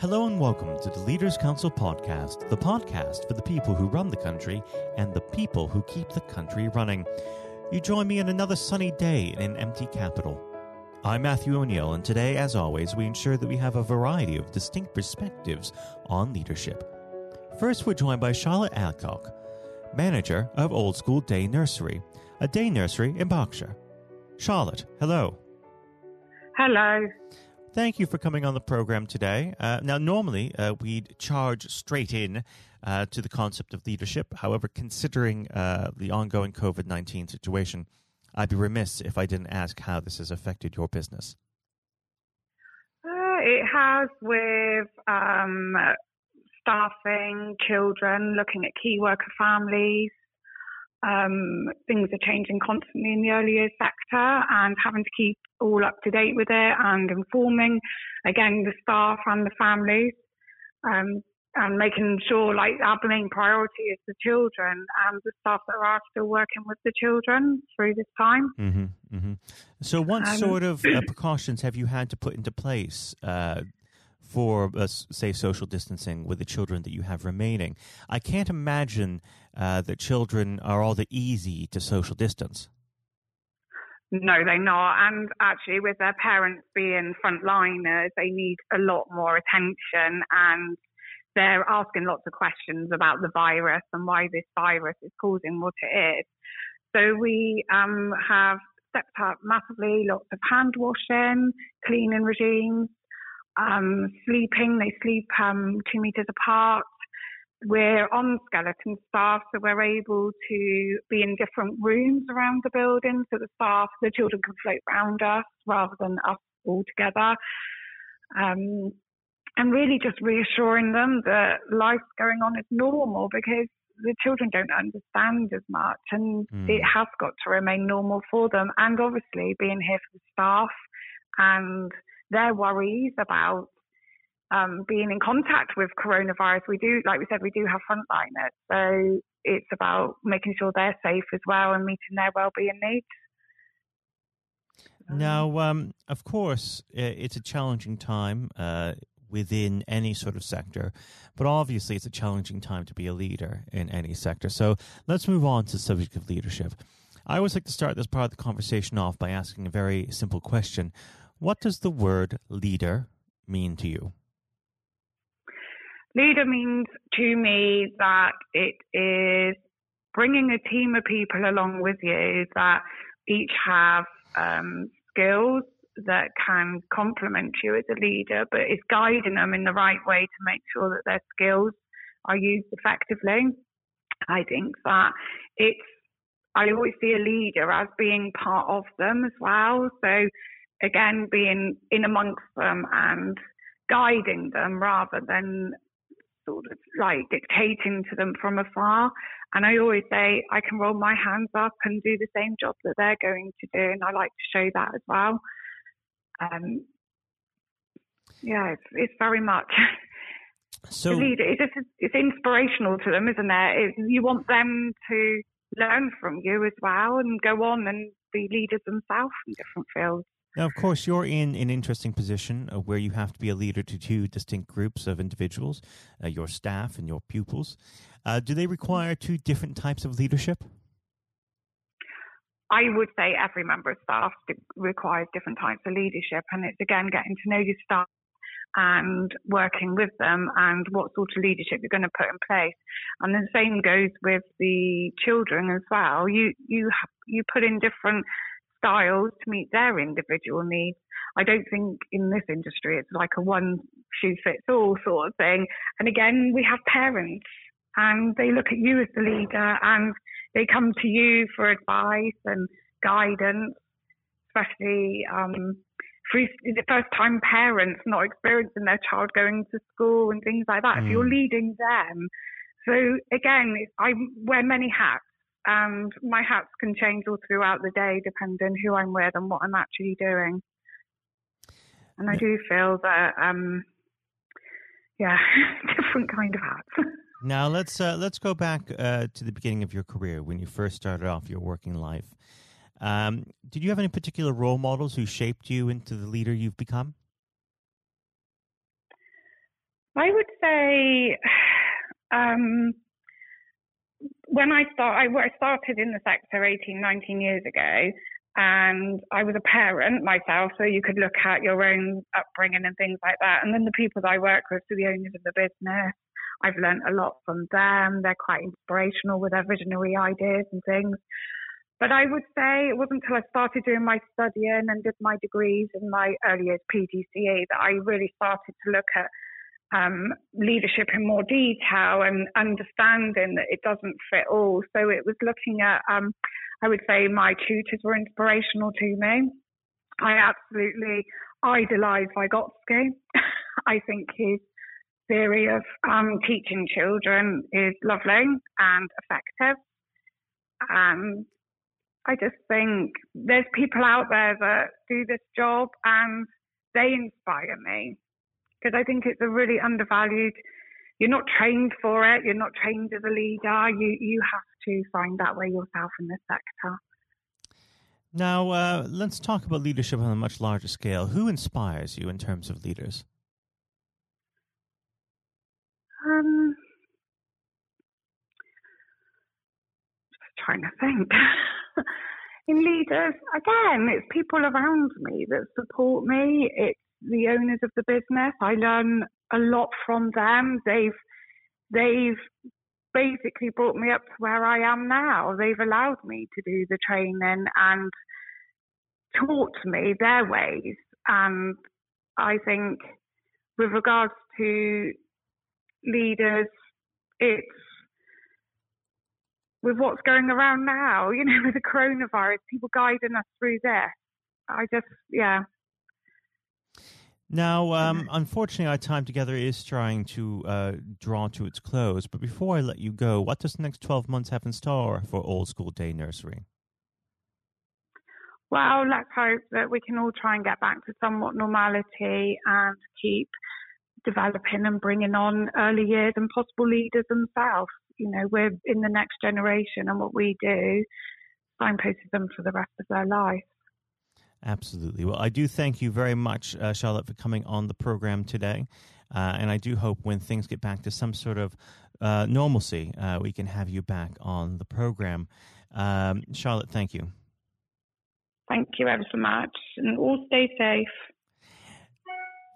Hello and welcome to the Leaders Council podcast, the podcast for the people who run the country and the people who keep the country running. You join me on another sunny day in an empty capital. I'm Matthew O'Neill, and today, as always, we ensure that we have a variety of distinct perspectives on leadership. First, we're joined by Charlotte Adcock, manager of Old School Day Nursery, a day nursery in Berkshire. Charlotte, hello. Hello. Thank you for coming on the program today. Uh, now, normally uh, we'd charge straight in uh, to the concept of leadership. However, considering uh, the ongoing COVID 19 situation, I'd be remiss if I didn't ask how this has affected your business. Uh, it has with um, staffing, children, looking at key worker families, um, things are changing constantly in the early years sector and having to keep all up to date with it and informing again the staff and the families um, and making sure like our main priority is the children and the staff that are still working with the children through this time. Mm-hmm, mm-hmm. So, what um, sort of uh, precautions have you had to put into place uh, for, uh, say, social distancing with the children that you have remaining. I can't imagine uh, that children are all that easy to social distance. No, they're not. And actually, with their parents being frontliners, they need a lot more attention and they're asking lots of questions about the virus and why this virus is causing what it is. So we um, have stepped up massively, lots of hand washing, cleaning regimes, um, sleeping. They sleep um, two meters apart. We're on skeleton staff, so we're able to be in different rooms around the building, so the staff, the children can float around us rather than us all together. Um, and really just reassuring them that life's going on is normal because the children don't understand as much and mm. it has got to remain normal for them. And obviously being here for the staff and their worries about um, being in contact with coronavirus. We do, like we said, we do have frontliners. So it's about making sure they're safe as well and meeting their well-being needs. Now, um, of course, it's a challenging time uh, within any sort of sector, but obviously it's a challenging time to be a leader in any sector. So let's move on to the subject of leadership. I always like to start this part of the conversation off by asking a very simple question. What does the word leader mean to you? Leader means to me that it is bringing a team of people along with you that each have um, skills that can complement you as a leader, but it's guiding them in the right way to make sure that their skills are used effectively. I think that it's, I always see a leader as being part of them as well. So again being in amongst them and guiding them rather than sort of like dictating to them from afar. And I always say I can roll my hands up and do the same job that they're going to do, and I like to show that as well. Um, yeah, it's, it's very much. So it's, just, it's inspirational to them, isn't it? it? You want them to learn from you as well and go on and be leaders themselves in different fields. Now, of course, you're in an interesting position uh, where you have to be a leader to two distinct groups of individuals, uh, your staff and your pupils. Uh, do they require two different types of leadership? I would say every member of staff requires different types of leadership, and it's again getting to know your staff and working with them and what sort of leadership you're going to put in place. And the same goes with the children as well. You you you put in different styles to meet their individual needs. I don't think in this industry it's like a one shoe fits all sort of thing. And again, we have parents and they look at you as the leader and they come to you for advice and guidance, especially um, for the first time parents not experiencing their child going to school and things like that. Mm. If you're leading them. So again, I wear many hats and my hats can change all throughout the day depending who I'm with and what I'm actually doing. And I do feel that, um, yeah, different kind of hats. now let's uh, let's go back uh, to the beginning of your career when you first started off your working life. Um, did you have any particular role models who shaped you into the leader you've become? I would say um, when I start, I started in the sector 18, 19 years ago, and I was a parent myself, so you could look at your own upbringing and things like that. And then the people that I work with, so the owners of the business, I've learned a lot from them. They're quite inspirational with their visionary ideas and things. But I would say it wasn't until I started doing my studying and did my degrees in my early years PGCE that I really started to look at um, leadership in more detail and understanding that it doesn't fit all. So it was looking at, um, I would say my tutors were inspirational to me. I absolutely idolise Vygotsky. I think his theory of um, teaching children is lovely and effective. And I just think there's people out there that do this job and they inspire me because I think it's a really undervalued. You're not trained for it. You're not trained as a leader. You you have to find that way yourself in this sector. Now, uh, let's talk about leadership on a much larger scale. Who inspires you in terms of leaders? Um, just trying to think. in leaders, again, it's people around me that support me. It's the owners of the business. I learn a lot from them. They've they've basically brought me up to where I am now. They've allowed me to do the training and taught me their ways. And I think with regards to leaders, it's with what's going around now, you know, with the coronavirus, people guiding us through this. I just, yeah. Now, um, unfortunately, our time together is trying to uh, draw to its close. But before I let you go, what does the next 12 months have in store for Old School Day Nursery? Well, let's hope that we can all try and get back to somewhat normality and keep developing and bringing on early years and possible leaders themselves. You know, we're in the next generation, and what we do signposts them for the rest of their life. Absolutely. Well, I do thank you very much, uh, Charlotte, for coming on the program today. Uh, and I do hope when things get back to some sort of uh, normalcy, uh, we can have you back on the program. Um, Charlotte, thank you. Thank you ever so much. And all stay safe.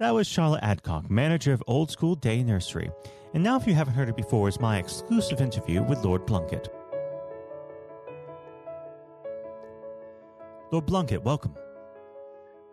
That was Charlotte Adcock, manager of Old School Day Nursery. And now, if you haven't heard it before, is my exclusive interview with Lord Blunkett. Lord Blunkett, welcome.